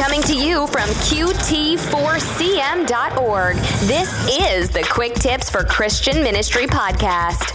Coming to you from QT4CM.org, this is the Quick Tips for Christian Ministry podcast.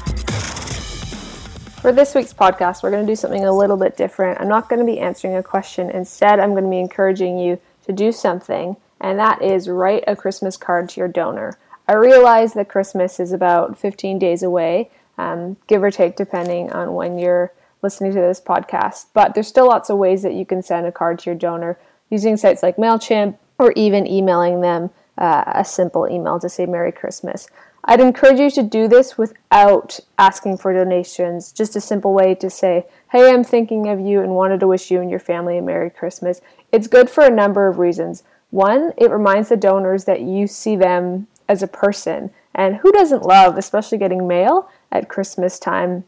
For this week's podcast, we're going to do something a little bit different. I'm not going to be answering a question. Instead, I'm going to be encouraging you to do something, and that is write a Christmas card to your donor. I realize that Christmas is about 15 days away, um, give or take, depending on when you're listening to this podcast. But there's still lots of ways that you can send a card to your donor using sites like MailChimp or even emailing them uh, a simple email to say Merry Christmas. I'd encourage you to do this without asking for donations. Just a simple way to say, Hey, I'm thinking of you and wanted to wish you and your family a Merry Christmas. It's good for a number of reasons. One, it reminds the donors that you see them as a person. And who doesn't love, especially getting mail at Christmas time?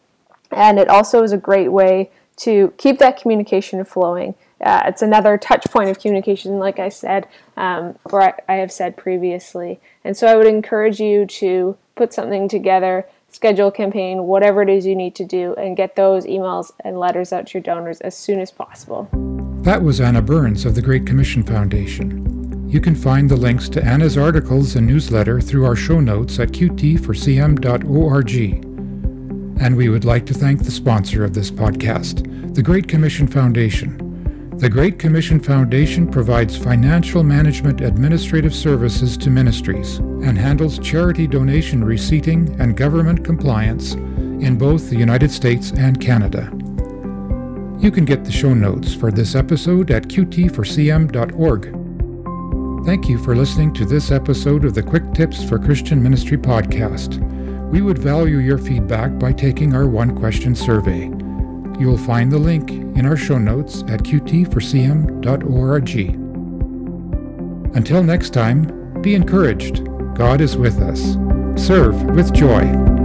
And it also is a great way to keep that communication flowing. Uh, it's another touch point of communication, like I said, um, or I, I have said previously. And so I would encourage you to put something together, schedule a campaign, whatever it is you need to do, and get those emails and letters out to your donors as soon as possible. That was Anna Burns of the Great Commission Foundation. You can find the links to Anna's articles and newsletter through our show notes at qt4cm.org. And we would like to thank the sponsor of this podcast, the Great Commission Foundation. The Great Commission Foundation provides financial management administrative services to ministries and handles charity donation receipting and government compliance in both the United States and Canada. You can get the show notes for this episode at qt4cm.org. Thank you for listening to this episode of the Quick Tips for Christian Ministry podcast. We would value your feedback by taking our one question survey. You will find the link in our show notes at qt4cm.org. Until next time, be encouraged. God is with us. Serve with joy.